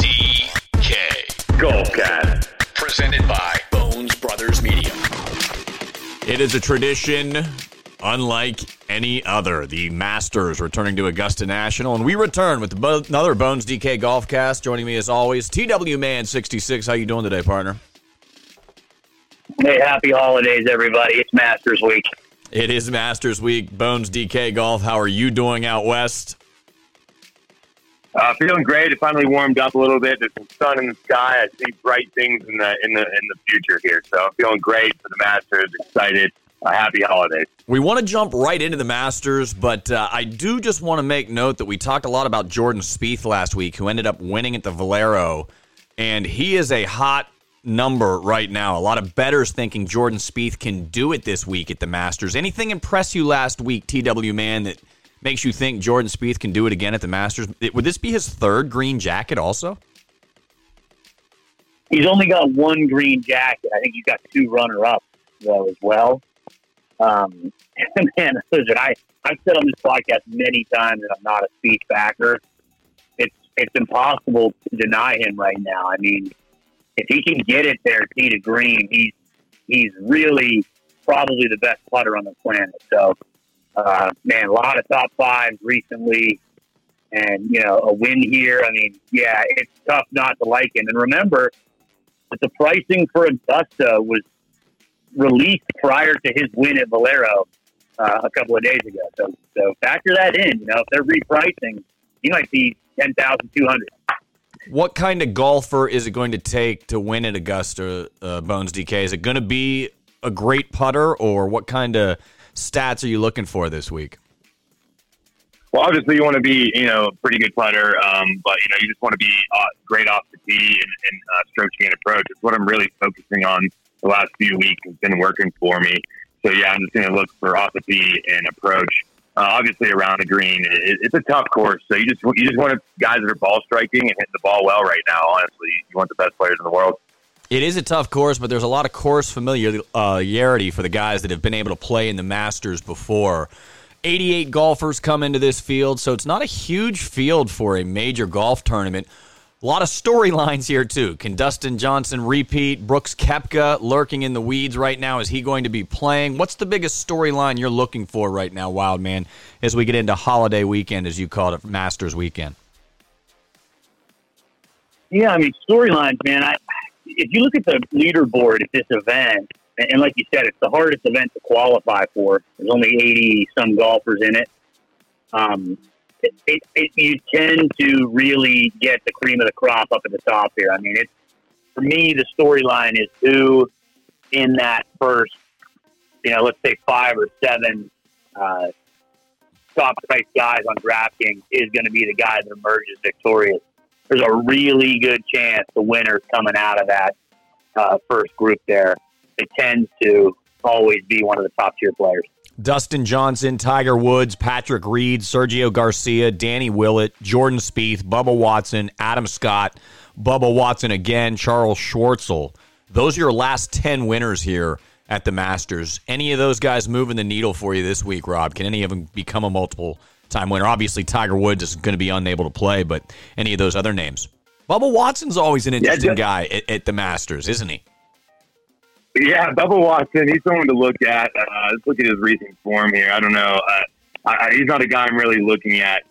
DK. Golfcast. Presented by Bones Brothers Media. It is a tradition unlike any other. The Masters returning to Augusta National, and we return with bo- another Bones DK Golf Cast. Joining me as always, TW Man sixty six. How you doing today, partner? Hey, happy holidays, everybody. It's Masters Week. It is Masters Week. Bones DK Golf. How are you doing out west? Uh, feeling great. It finally warmed up a little bit. There's some sun in the sky. I see bright things in the in the in the future here. So I'm feeling great for the Masters. Excited. Uh, happy holidays. We want to jump right into the Masters, but uh, I do just want to make note that we talked a lot about Jordan Spieth last week, who ended up winning at the Valero, and he is a hot number right now. A lot of bettors thinking Jordan Spieth can do it this week at the Masters. Anything impress you last week, TW man, that makes you think Jordan Spieth can do it again at the Masters? Would this be his third green jacket also? He's only got one green jacket. I think he's got two runner ups though as well. Um, man, listen, I I've said on this podcast many times that I'm not a Spieth backer. It's it's impossible to deny him right now. I mean, if he can get it there, tee to green, he's he's really probably the best putter on the planet. So, uh, man, a lot of top fives recently, and you know, a win here. I mean, yeah, it's tough not to like him. And remember that the pricing for Augusta was released prior to his win at Valero uh, a couple of days ago. So, so factor that in. You know, if they're repricing, he might be ten thousand two hundred. What kind of golfer is it going to take to win at Augusta, uh, Bones DK? Is it going to be a great putter, or what kind of stats are you looking for this week? Well, obviously, you want to be, you know, a pretty good putter, um, but you know, you just want to be uh, great off the tee and, and uh, stroke gain approach. It's what I'm really focusing on the last few weeks. It's been working for me. So yeah, I'm just going to look for off the tee and approach. Uh, obviously, around the green, it, it's a tough course. So you just you just want guys that are ball striking and hitting the ball well right now. Honestly, you want the best players in the world. It is a tough course, but there's a lot of course familiarity uh, for the guys that have been able to play in the Masters before. 88 golfers come into this field, so it's not a huge field for a major golf tournament. A lot of storylines here, too. Can Dustin Johnson repeat? Brooks Koepka lurking in the weeds right now. Is he going to be playing? What's the biggest storyline you're looking for right now, Wildman, as we get into holiday weekend, as you call it, Masters weekend? Yeah, I mean, storylines, man. I, if you look at the leaderboard at this event, and like you said, it's the hardest event to qualify for. There's only 80 some golfers in it. Um, it, it, it, you tend to really get the cream of the crop up at the top here. I mean, it's for me the storyline is who in that first, you know, let's say five or seven uh, top price guys on DraftKings is going to be the guy that emerges victorious. There's a really good chance the winner's coming out of that uh, first group there. It tends to always be one of the top tier players. Dustin Johnson, Tiger Woods, Patrick Reed, Sergio Garcia, Danny Willett, Jordan Spieth, Bubba Watson, Adam Scott, Bubba Watson again, Charles Schwartzel. Those are your last 10 winners here at the Masters. Any of those guys moving the needle for you this week, Rob? Can any of them become a multiple time winner? Obviously, Tiger Woods is going to be unable to play, but any of those other names? Bubba Watson's always an interesting yeah, guy at, at the Masters, isn't he? Yeah, Bubba Watson, he's someone to look at. Uh, let's look at his recent form here. I don't know. Uh, I, he's not a guy I'm really looking at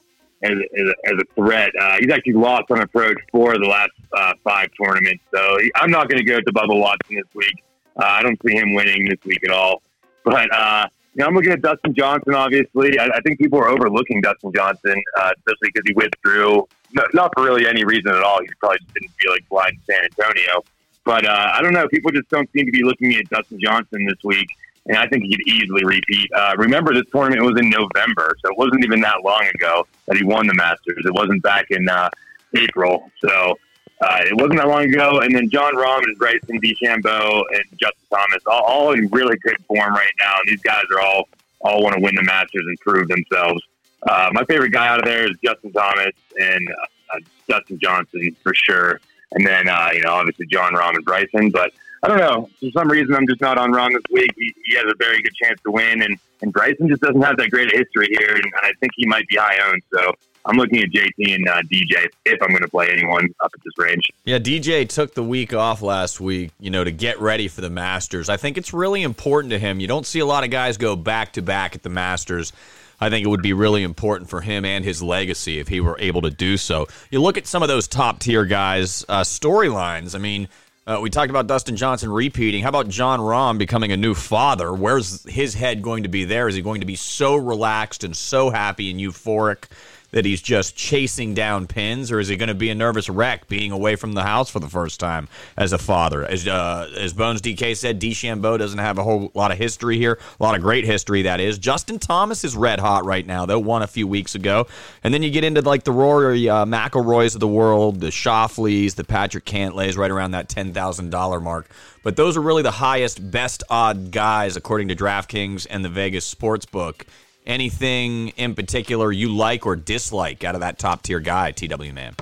as, as, a, as a threat. Uh, he's actually lost on approach for the last uh, five tournaments. So he, I'm not going to go to Bubba Watson this week. Uh, I don't see him winning this week at all. But uh, you know, I'm looking at Dustin Johnson. Obviously, I, I think people are overlooking Dustin Johnson, uh, especially because he withdrew. No, not for really any reason at all. He probably just didn't feel like flying to San Antonio. But uh, I don't know. People just don't seem to be looking at Dustin Johnson this week, and I think he could easily repeat. Uh, remember, this tournament was in November, so it wasn't even that long ago that he won the Masters. It wasn't back in uh, April, so uh, it wasn't that long ago. And then Jon Rahm and Bryson DeChambeau and Justin Thomas, all, all in really good form right now. And these guys are all all want to win the Masters and prove themselves. Uh, my favorite guy out of there is Justin Thomas and uh, Dustin Johnson for sure and then uh, you know obviously Jon Rahm and Bryson. But I don't know for some reason I'm just not on Rahm this week. He, he has a very good chance to win, and and Bryson just doesn't have that great a history here, and I think he might be high owned. So I'm looking at JT and uh, DJ if I'm going to play anyone up at this range. Yeah, DJ took the week off last week, you know, to get ready for the Masters. I think it's really important to him. You don't see a lot of guys go back to back at the Masters. I think it would be really important for him and his legacy if he were able to do so. You look at some of those top tier guys' uh, storylines. I mean, uh, we talked about Dustin Johnson repeating. How about Jon Rahm becoming a new father? Where's his head going to be there? Is he going to be so relaxed and so happy and euphoric that he's just chasing down pins, or is he going to be a nervous wreck being away from the house for the first time as a father? As uh, as Bones DK said, DeChambeau doesn't have a whole lot of history here, a lot of great history that is. Justin Thomas is red hot right now, though, won a few weeks ago, and then you get into like the Rory uh, McIlroys of the world, the Schauffeles, the Patrick Cantlays, right around that ten thousand dollar mark. But those are really the highest, best odd guys according to DraftKings and the Vegas Sportsbook anything in particular you like or dislike out of that top tier guy, TW man?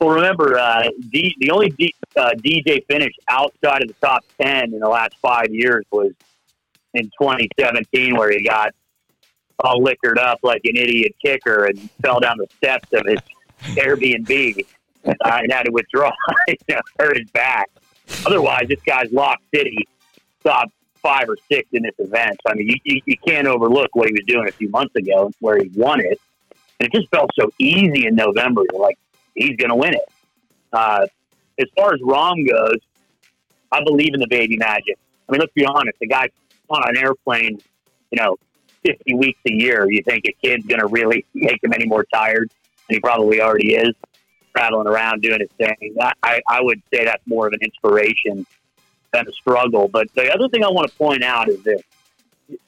Well, remember, uh, D, the only D, uh, DJ finish outside of the top 10 in the last five years was in 2017, where he got all liquored up like an idiot kicker and fell down the steps of his Airbnb uh, and had to withdraw, you know, hurt his back. Otherwise, this guy's locked city, top five or six in this event. So, I mean, you, you, you can't overlook what he was doing a few months ago where he won it. And it just felt so easy in November. You're like, he's going to win it. Uh, as far as Rahm goes, I believe in the baby magic. I mean, let's be honest. The guy's on an airplane, you know, 50 weeks a year. You think a kid's going to really make him any more tired? He probably already is traveling around doing his thing. I, I, I would say that's more of an inspiration than a struggle. But the other thing I want to point out is this.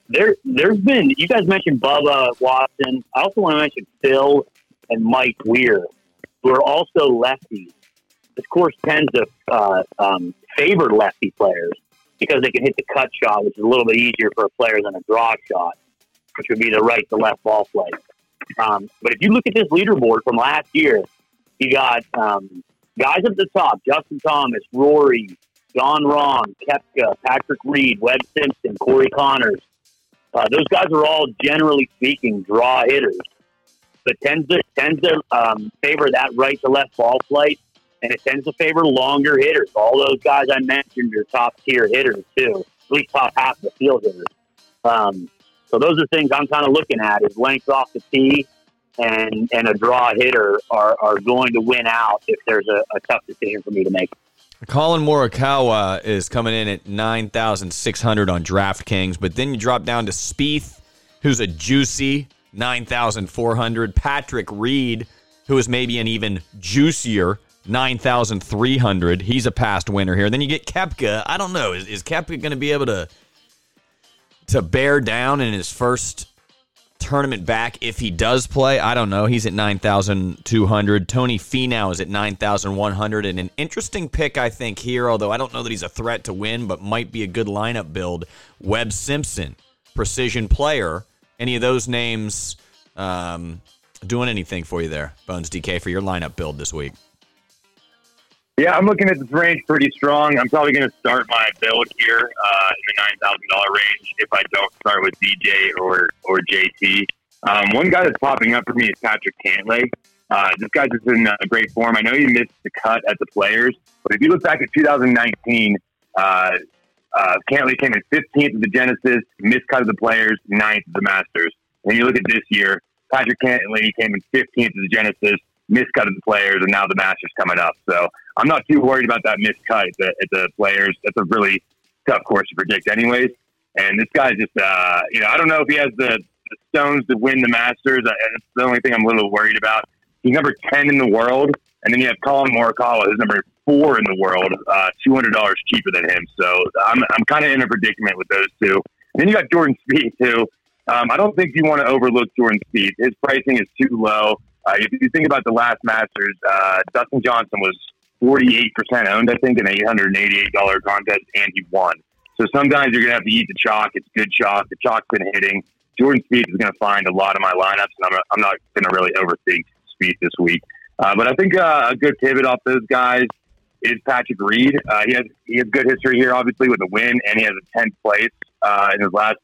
There, there's been, you guys mentioned Bubba Watson. I also want to mention Phil and Mike Weir, who are also lefties. This course tends to uh, um, favor lefty players because they can hit the cut shot, which is a little bit easier for a player than a draw shot, which would be the right to left ball play. Um, but if you look at this leaderboard from last year, you got um, guys at the top: Justin Thomas, Rory, Jon Rahm, Koepka, Patrick Reed, Webb Simpson, Corey Conners. Uh, those guys are all, generally speaking, draw hitters, but tends to tends to um, favor that right to left ball flight, and it tends to favor longer hitters. All those guys I mentioned are top tier hitters too, at least top half of the field hitters. Um, so those are things I'm kind of looking at: is length off the tee, and and a draw hitter are, are going to win out if there's a, a tough decision for me to make. Collin Morikawa is coming in at 9,600 on DraftKings, but then you drop down to Spieth, who's a juicy 9,400. Patrick Reed, who is maybe an even juicier 9,300. He's a past winner here. Then you get Koepka. I don't know. Is, is Koepka going to be able to to bear down in his first tournament back if he does play. I don't know. He's at 9,200. Tony Finau is at 9,100. And an interesting pick, I think, here, although I don't know that he's a threat to win, but might be a good lineup build. Webb Simpson, precision player. Any of those names um, doing anything for you there, Bones DK, for your lineup build this week? Yeah, I'm looking at this range pretty strong. I'm probably going to start my build here uh, in the nine thousand dollar range if I don't start with DJ or or JT. Um, one guy that's popping up for me is Patrick Cantlay. Uh, this guy's just in a great form. I know he missed the cut at the Players, but if you look back at 2019, uh, uh, Cantlay came in 15th of the Genesis, missed cut of the Players, 9th of the Masters. When you look at this year, Patrick Cantlay came in 15th of the Genesis, missed cut of the players, and now the Masters coming up. So I'm not too worried about that at the, at the players. That's a really tough course to predict, anyways. And this guy's just, uh, you know, I don't know if he has the, the stones to win the Masters. That's the only thing I'm a little worried about. He's number 10 in the world. And then you have Collin Morikawa, who's number four in the world, uh, $200 cheaper than him. So I'm, I'm kind of in a predicament with those two. And then you got Jordan Spieth, too. Um, I don't think you want to overlook Jordan Spieth. His pricing is too low. Uh, if you think about the last Masters, uh, Dustin Johnson was 48% owned, I think, in an $888 contest, and he won. So sometimes you're going to have to eat the chalk. It's good chalk. The chalk's been hitting. Jordan Spieth is going to find a lot of my lineups, and I'm, I'm not going to really overthink Spieth this week. Uh, but I think uh, a good pivot off those guys is Patrick Reed. Uh, he has he has good history here, obviously, with a win, and he has a 10th place uh, in his last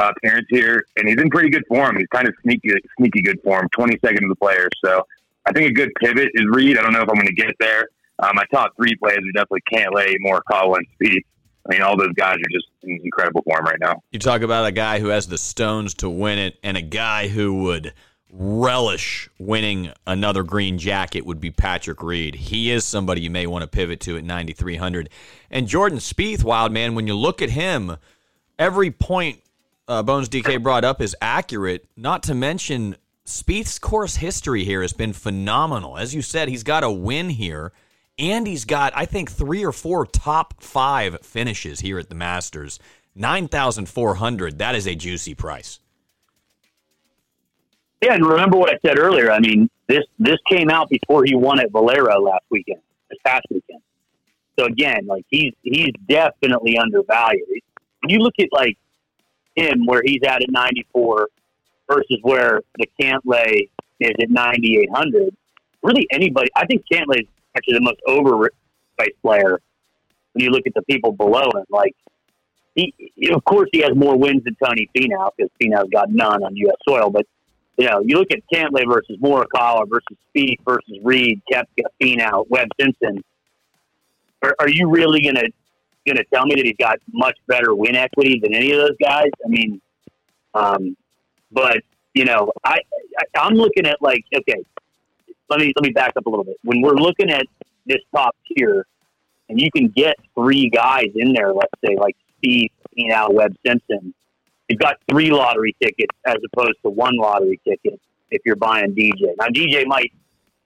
uh, appearance here, and he's in pretty good form. He's kind of sneaky, sneaky good form. Twenty second of the players. so I think a good pivot is Reed. I don't know if I'm going to get there. Uh, my top three players are definitely Cantlay, Morikawa, and Spieth. I mean, all those guys are just in incredible form right now. You talk about a guy who has the stones to win it, and a guy who would relish winning another green jacket would be Patrick Reed. He is somebody you may want to pivot to at 9,300. And Jordan Spieth, wild man, when you look at him, every point uh, Bones DK brought up is accurate, not to mention Spieth's course history here has been phenomenal. As you said, he's got a win here, and he's got, I think, three or four top five finishes here at the Masters. 9,400, that is a juicy price. Yeah, and remember what I said earlier. I mean, this this came out before he won at Valero last weekend, this past weekend. So again, like he's he's definitely undervalued. You look at like him where he's at at 94 versus where the Cantlay is at 9,800, really anybody, I think Cantlay actually the most overpriced player when you look at the people below him. Like, he, of course, he has more wins than Tony Finau because Finau's got none on U.S. soil. But, you know, you look at Cantlay versus Morikawa versus Spieth versus Reed, Koepka, Finau, Webb Simpson. Are, are you really going to going to tell me that he's got much better win equity than any of those guys. I mean, um, but you know, I, I I'm looking at like okay, let me let me back up a little bit. When we're looking at this top tier, and you can get three guys in there, let's say like Steve, Finau, Webb Simpson. You've got three lottery tickets as opposed to one lottery ticket if you're buying DJ. Now DJ might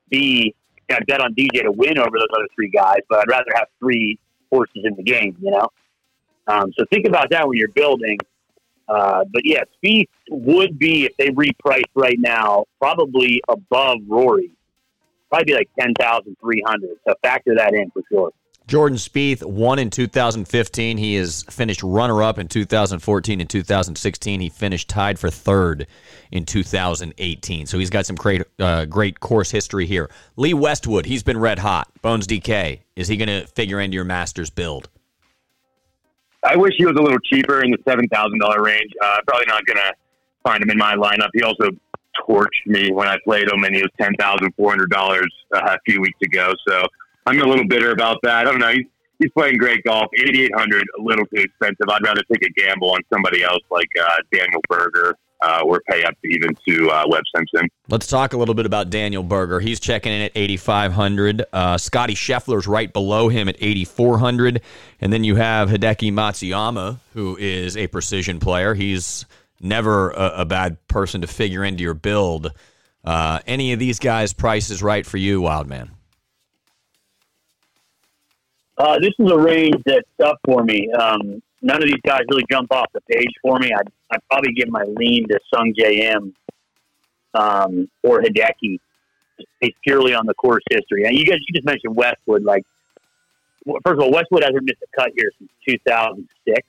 be I bet on DJ to win over those other three guys, but I'd rather have three horses in the game, you know? Um, so think about that when you're building. Uh, but yeah, Spieth would be, if they repriced right now, probably above Rory. Probably be like 10,300. So factor that in for sure. Jordan Spieth won in 2015. He has finished runner-up in 2014 and 2016. He finished tied for third in 2018. So he's got some great, uh, great course history here. Lee Westwood, he's been red hot. Bones DK, is he going to figure into your Masters build? I wish he was a little cheaper in the seven thousand dollar range. Uh, probably not going to find him in my lineup. He also torched me when I played him, and he was ten thousand four hundred dollars uh, a few weeks ago. So I'm a little bitter about that. I don't know. He's, he's playing great golf. 8,800, a little too expensive. I'd rather take a gamble on somebody else like uh, Daniel Berger uh, or pay up even to uh, Webb Simpson. Let's talk a little bit about Daniel Berger. He's checking in at 8,500. Uh, Scotty Scheffler's right below him at 8,400. And then you have Hideki Matsuyama, who is a precision player. He's never a, a bad person to figure into your build. Uh, any of these guys' prices right for you, Wildman? Uh, this is a range that's up for me. Um, none of these guys really jump off the page for me. I'd, I'd probably give my lean to Sung Im um, or Hideki, purely on the course history. And you guys, you just mentioned Westwood. Like, first of all, Westwood hasn't missed a cut here since 2006.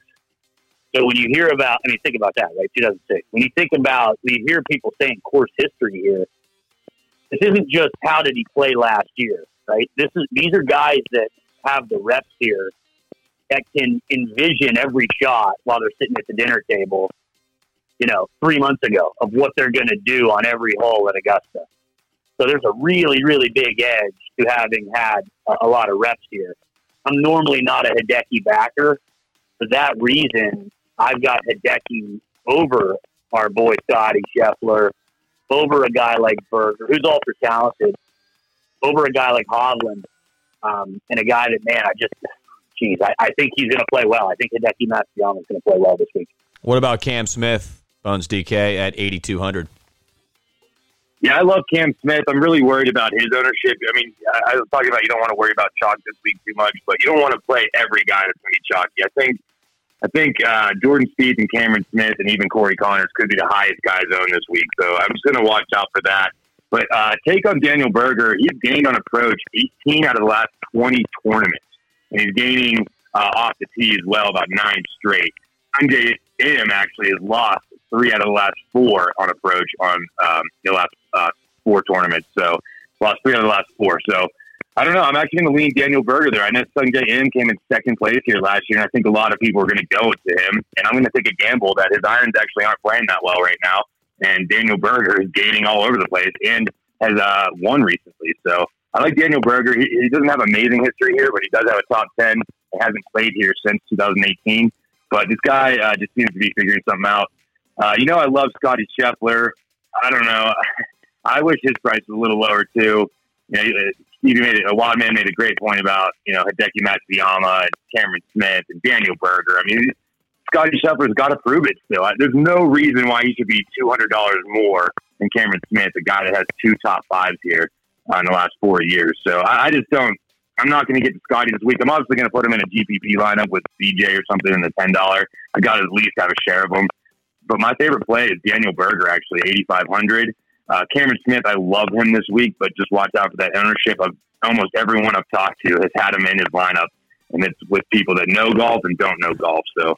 So when you hear about, I mean, think about that, right? 2006. When you think about, when you hear people saying course history here, this isn't just how did he play last year, right? This is these are guys that have the reps here that can envision every shot while they're sitting at the dinner table, you know, three months ago of what they're going to do on every hole at Augusta. So there's a really, really big edge to having had a, a lot of reps here. I'm normally not a Hideki backer. For that reason, I've got Hideki over our boy Scotty Scheffler, over a guy like Berger, who's ultra talented, over a guy like Hovland, um, and a guy that, man, I just, geez, I, I think he's going to play well. I think Hideki Matsuyama is going to play well this week. What about Cam Smith, Bones DK, at 8,200? Yeah, I love Cam Smith. I'm really worried about his ownership. I mean, I, I was talking about you don't want to worry about chalk this week too much, but you don't want to play every guy that's going to be chalky. I think, I think uh, Jordan Spieth and Cameron Smith and even Corey Conners could be the highest guys owned this week. So I'm just going to watch out for that. But uh, take on Daniel Berger. He's gained on approach 18 out of the last 20 tournaments, and he's gaining uh, off the tee as well, about nine straight. Im actually has lost three out of the last four on approach on um, the last uh, four tournaments. So lost three out of the last four. So I don't know. I'm actually going to lean Daniel Berger there. I know Sungjae Im came in second place here last year, and I think a lot of people are going to go to him. And I'm going to take a gamble that his irons actually aren't playing that well right now. And Daniel Berger is gaining all over the place and has uh, won recently. So I like Daniel Berger. He, he doesn't have amazing history here, but he does have a top 10 He hasn't played here since 2018. But this guy uh, just seems to be figuring something out. Uh, you know, I love Scotty Scheffler. I don't know. I wish his price was a little lower too. You know, Stevie made it, a wild man made a great point about you know Hideki Matsuyama and Cameron Smith and Daniel Berger. I mean, Scotty Scheffler's got to prove it still. There's no reason why he should be two hundred dollars more than Cameron Smith, a guy that has two top fives here uh, in the last four years. So I, I just don't. I'm not going to get to Scotty this week. I'm obviously going to put him in a GPP lineup with CJ or something in the ten dollar. I got to at least have a share of them. But my favorite play is Daniel Berger, actually, 8,500. Uh, Cameron Smith, I love him this week, but just watch out for that ownership of almost everyone I've talked to has had him in his lineup, and it's with people that know golf and don't know golf. So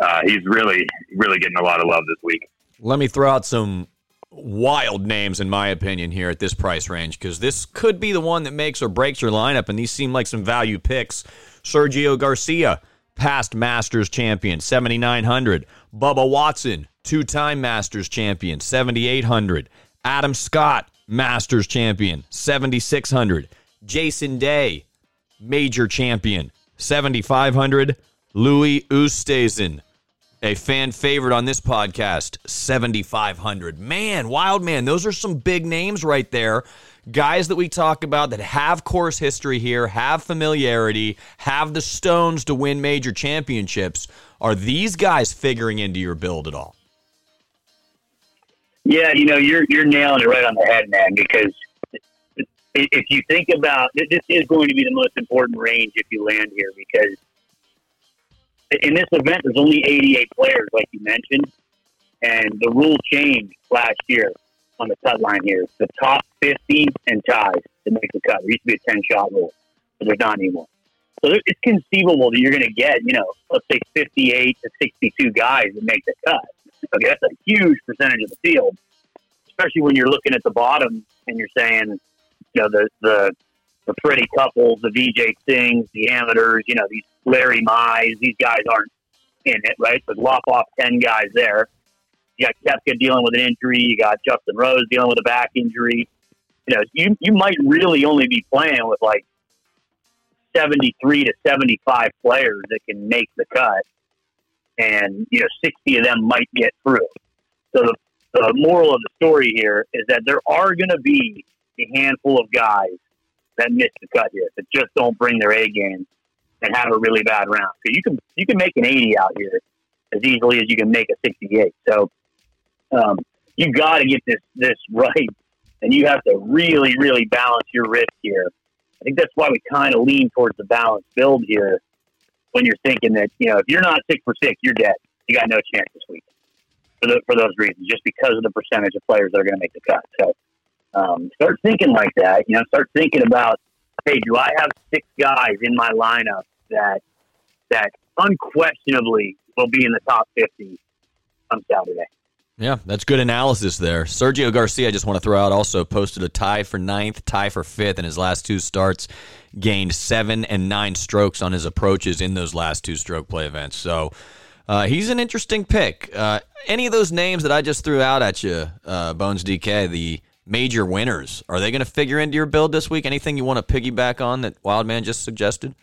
uh, he's really, really getting a lot of love this week. Let me throw out some wild names, in my opinion, here at this price range, because this could be the one that makes or breaks your lineup, and these seem like some value picks. Sergio Garcia, past Masters champion, 7,900. Bubba Watson, two time Masters champion, 7,800. Adam Scott, Masters champion, 7,600. Jason Day, major champion, 7,500. Louis Oosthuizen, a fan favorite on this podcast, 7,500. Man, wild man, those are some big names right there. Guys that we talk about that have course history here, have familiarity, have the stones to win major championships. Are these guys figuring into your build at all? Yeah, you know, you're you're nailing it right on the head, man. Because if you think about this, is going to be the most important range if you land here. Because in this event, there's only 88 players, like you mentioned, and the rule changed last year on the cut line here. The top 50 and ties to make the cut. There used to be a 10 shot rule, but there's not anymore. So it's conceivable that you're going to get, you know, let's say 58 to 62 guys that make the cut. Okay, that's a huge percentage of the field, especially when you're looking at the bottom and you're saying, you know, the the the Freddie Couples, the Vijay Singhs, the amateurs, you know, these Larry Mize, these guys aren't in it, right? But lop off ten guys there. You got Koepka dealing with an injury. You got Justin Rose dealing with a back injury. You know, you you might really only be playing with like seventy three to seventy five players that can make the cut and you know, 60 of them might get through. So the, the moral of the story here is that there are going to be a handful of guys that miss the cut here that just don't bring their A game and have a really bad round. So you can you can make an 80 out here as easily as you can make a 68. So um, you got to get this this right, and you have to really really balance your risk here. I think that's why we kind of lean towards the balanced build here when you're thinking that you know if you're not six for six, you're dead. You got no chance this week for the, for those reasons, just because of the percentage of players that are going to make the cut. So um, start thinking like that. You know, start thinking about, hey, do I have six guys in my lineup that that unquestionably will be in the top fifty on Saturday? Yeah, that's good analysis there. Sergio Garcia, I just want to throw out, also posted a tie for ninth, tie for fifth in his last two starts, gained seven and nine strokes on his approaches in those last two stroke play events. So uh, he's an interesting pick. Uh, any of those names that I just threw out at you, uh, Bones DK, the major winners, are they going to figure into your build this week? Anything you want to piggyback on that Wildman just suggested?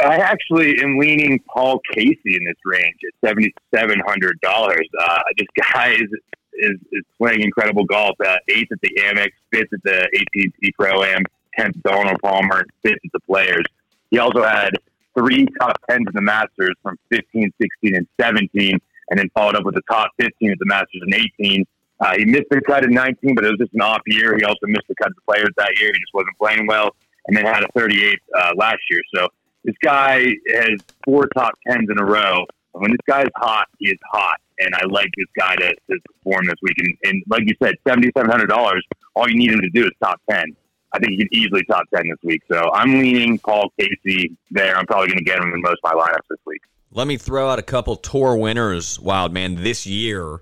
I actually am leaning Paul Casey in this range at seventy seven hundred dollars. Uh, this guy is, is is playing incredible golf. Uh, eighth at the Amex, fifth at the AT&T Pro Am, tenth at Arnold Palmer, fifth at the Players. He also had three top tens in the Masters from 15, 16, and 17, and then followed up with the top 15 at the Masters in 18. Uh, he missed the cut in 19, but it was just an off year. He also missed the cut of the Players that year. He just wasn't playing well, and then had a 38 uh, last year. So this guy has four top tens in a row. When this guy is hot, he is hot, and I like this guy to, to perform this week. And, and like you said, seventy seven hundred dollars. All you need him to do is top ten. I think he can easily top ten this week. So I'm leaning Paul Casey there. I'm probably going to get him in most of my lineups this week. Let me throw out a couple tour winners, Wild Man, this year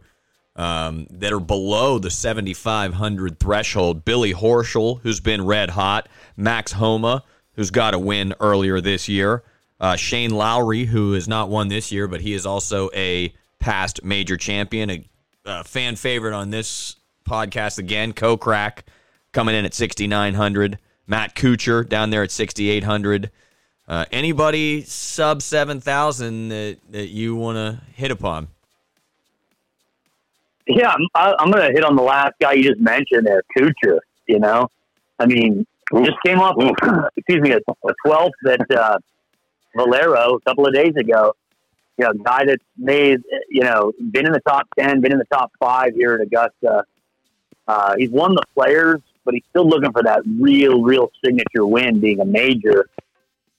um, that are below the 7,500 threshold. Billy Horschel, who's been red hot. Max Homa, who's got a win earlier this year. Uh, Shane Lowry, who has not won this year, but he is also a past major champion, a, a fan favorite on this podcast again. Co crack coming in at 6,900. Matt Kuchar down there at 6,800. Uh, anybody sub 7,000 that, that you want to hit upon? Yeah, I'm, I'm going to hit on the last guy you just mentioned there, Kuchar. You know, I mean, just came off, excuse me, a, a 12th at uh, Valero a couple of days ago. You know, guy that's made, you know, been in the top 10, been in the top five here at Augusta. Uh, he's won the players, but he's still looking for that real, real signature win being a major.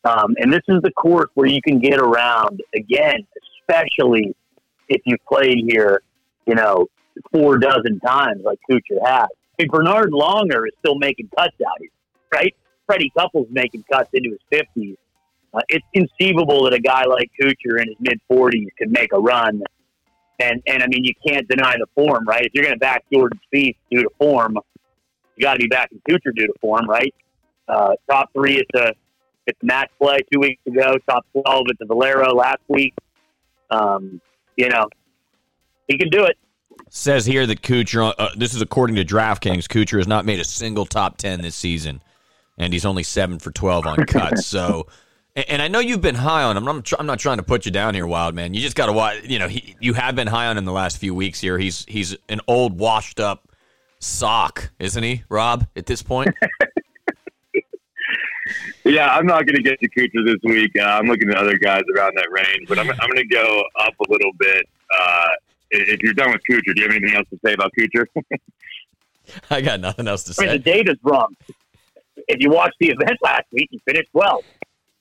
Um, and this is the course where you can get around again, especially if you've played here, you know, four dozen times like Kuchar has. I mean, Bernhard Langer is still making cuts out here, right? Freddie Couples making cuts into his fifties. Uh, it's conceivable that a guy like Kuchar in his mid forties could make a run. And and I mean, you can't deny the form, right? If you're going to back Jordan Spieth due to form, you got to be backing Kuchar due to form, right? Uh, top three at the at the match play two weeks ago. Top twelve at the Valero last week. Um, you know, he can do it. Says here that Kuchar, uh, this is according to DraftKings, Kuchar has not made a single top 10 this season, and he's only 7 for 12 on cuts. so, and, and I know you've been high on him. I'm, tr- I'm not trying to put you down here, Wild Man. You just got to watch, you know, he, you have been high on him the last few weeks here. He's he's an old, washed up sock, isn't he, Rob, at this point? Yeah, I'm not going to get to Kuchar this week. Uh, I'm looking at other guys around that range, but I'm, I'm going to go up a little bit. Uh, if you're done with Kuchar, do you have anything else to say about Kuchar? I got nothing else to I mean, the say. data's wrong. If you watched the event last week, he finished 12.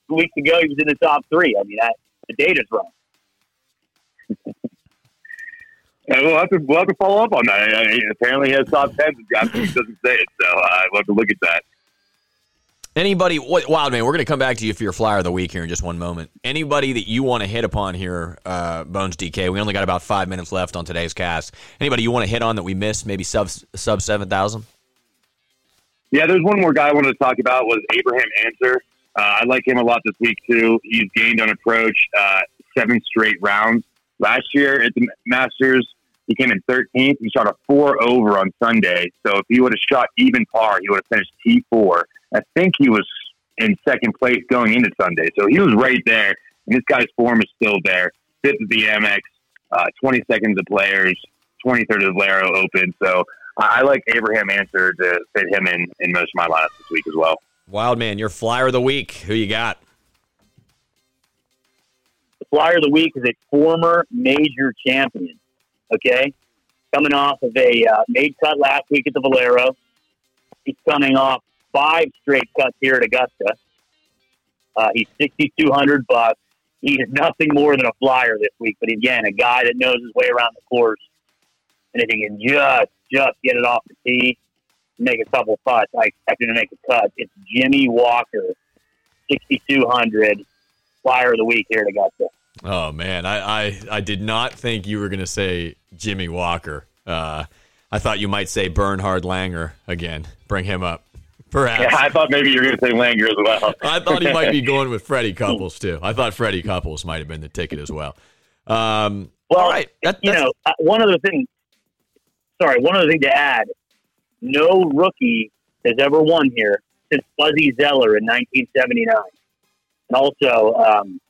Two weeks ago, he was in the top three. I mean, that, the data's wrong. Yeah, we'll have to we'll have to follow up on that. I, I, apparently, he has top tens. and DraftKings doesn't say it, so uh, we'll have to look at that. Anybody, what, Wild Man, we're going to come back to you for your flyer of the week here in just one moment. Anybody that you want to hit upon here, uh, Bones DK? We only got about five minutes left on today's cast. Anybody you want to hit on that we missed? Maybe sub sub seven thousand. Yeah, there's one more guy I wanted to talk about was Abraham Ancer. Uh, I like him a lot this week too. He's gained on approach uh, seven straight rounds. Last year at the Masters, he came in 13th. He shot a four over on Sunday. So if he would have shot even par, he would have finished T4. I think he was in second place going into Sunday. So he was right there. And this guy's form is still there. Fifth at the Amex, uh, 20 seconds of players, 23rd of the Valero Open. So I I like Abraham Ancer to fit him in, in most of my lineups this week as well. Wild Man, your flyer of the week. Who you got? The flyer of the week is a former major champion. Okay, coming off of a uh, made cut last week at the Valero. He's coming off five straight cuts here at Augusta. Uh, he's sixty two hundred bucks. He is nothing more than a flyer this week, but again, a guy that knows his way around the course. And if he can just just get it off the tee, make a couple putts, I expect him to make a cut. It's Jimmy Walker, sixty two hundred, flyer of the week here at Augusta. Oh man, I I, I did not think you were going to say Jimmy Walker. Uh, I thought you might say Bernhard Langer again. Bring him up, perhaps. Yeah, I thought maybe you were going to say Langer as well. I thought he might be going with Freddie Couples too. I thought Freddie Couples might have been the ticket as well. Um, Well, all right, that, you that's- know, uh, one other thing. Sorry, one other thing to add. No rookie has ever won here since Fuzzy Zoeller in 1979, and also um,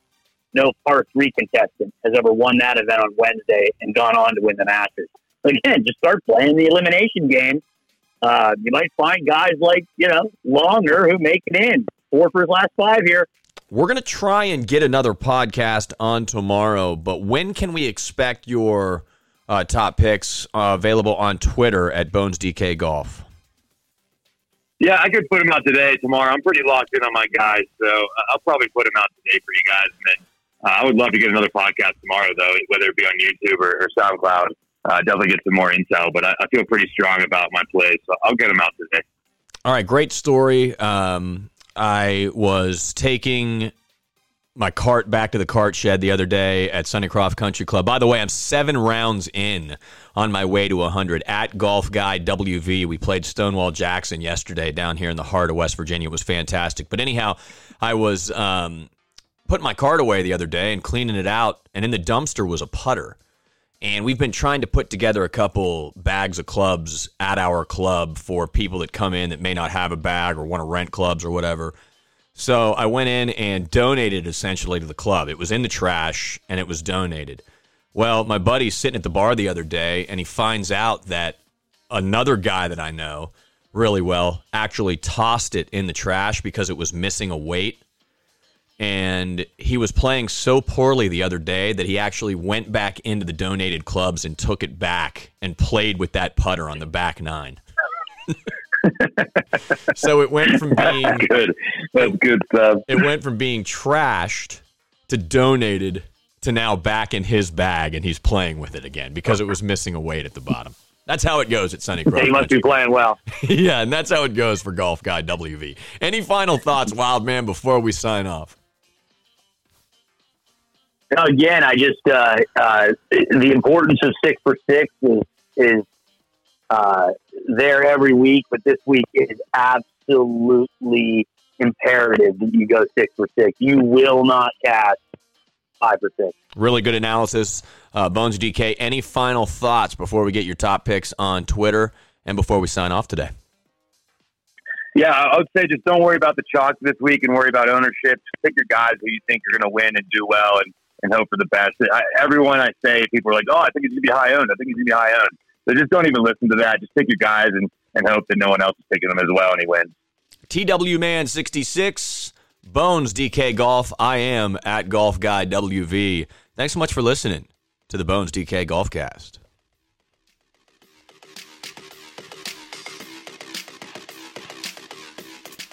no par three contestant has ever won that event on Wednesday and gone on to win the Masters. Again, just start playing the elimination game. Uh, you might find guys like you know Langer who make it in four for his last five here. We're going to try and get another podcast on tomorrow, but when can we expect your uh, top picks uh, available on Twitter at BonesDK Golf? Yeah, I could put him out today, tomorrow. I'm pretty locked in on my guys, so I'll probably put him out today for you guys. And then uh, I would love to get another podcast tomorrow, though, whether it be on YouTube or, or SoundCloud. Uh, definitely get some more intel, but I, I feel pretty strong about my plays, so I'll get them out today. All right, great story. Um, I was taking my cart back to the cart shed the other day at Sunnycroft Country Club. By the way, I'm seven rounds in on my way to 100 at Golf Guy WV. We played Stonewall Jackson yesterday down here in the heart of West Virginia. It was fantastic. But anyhow, I was um, putting my cart away the other day and cleaning it out, and in the dumpster was a putter. And we've been trying to put together a couple bags of clubs at our club for people that come in that may not have a bag or want to rent clubs or whatever. So I went in and donated essentially to the club. It was in the trash and it was donated. Well, my buddy's sitting at the bar the other day and he finds out that another guy that I know really well actually tossed it in the trash because it was missing a weight. And he was playing so poorly the other day that he actually went back into the donated clubs and took it back and played with that putter on the back nine. so it went from being good. That's good stuff. It went from being trashed to donated to now back in his bag, and he's playing with it again because it was missing a weight at the bottom. That's how it goes at Sunny Cross. He must be playing well. yeah, and that's how it goes for Golf Guy WV. Any final thoughts, Wild Man, before we sign off? Again, I just uh, uh, the importance of six for six is is uh, there every week, but this week is absolutely imperative that you go six for six. You will not catch five for six. Really good analysis, uh, Bones DK. Any final thoughts before we get your top picks on Twitter and before we sign off today? Yeah, I would say just don't worry about the chalk this week and worry about ownership. Just pick your guys who you think are going to win and do well and, and hope for the best. I, everyone I say, people are like, oh, I think he's going to be high owned. I think he's going to be high owned. So just don't even listen to that. Just pick your guys and, and hope that no one else is picking them as well and he wins. TW Man 66, Bones DK Golf. I am at Golf Guy WV. Thanks so much for listening to the Bones DK Golfcast.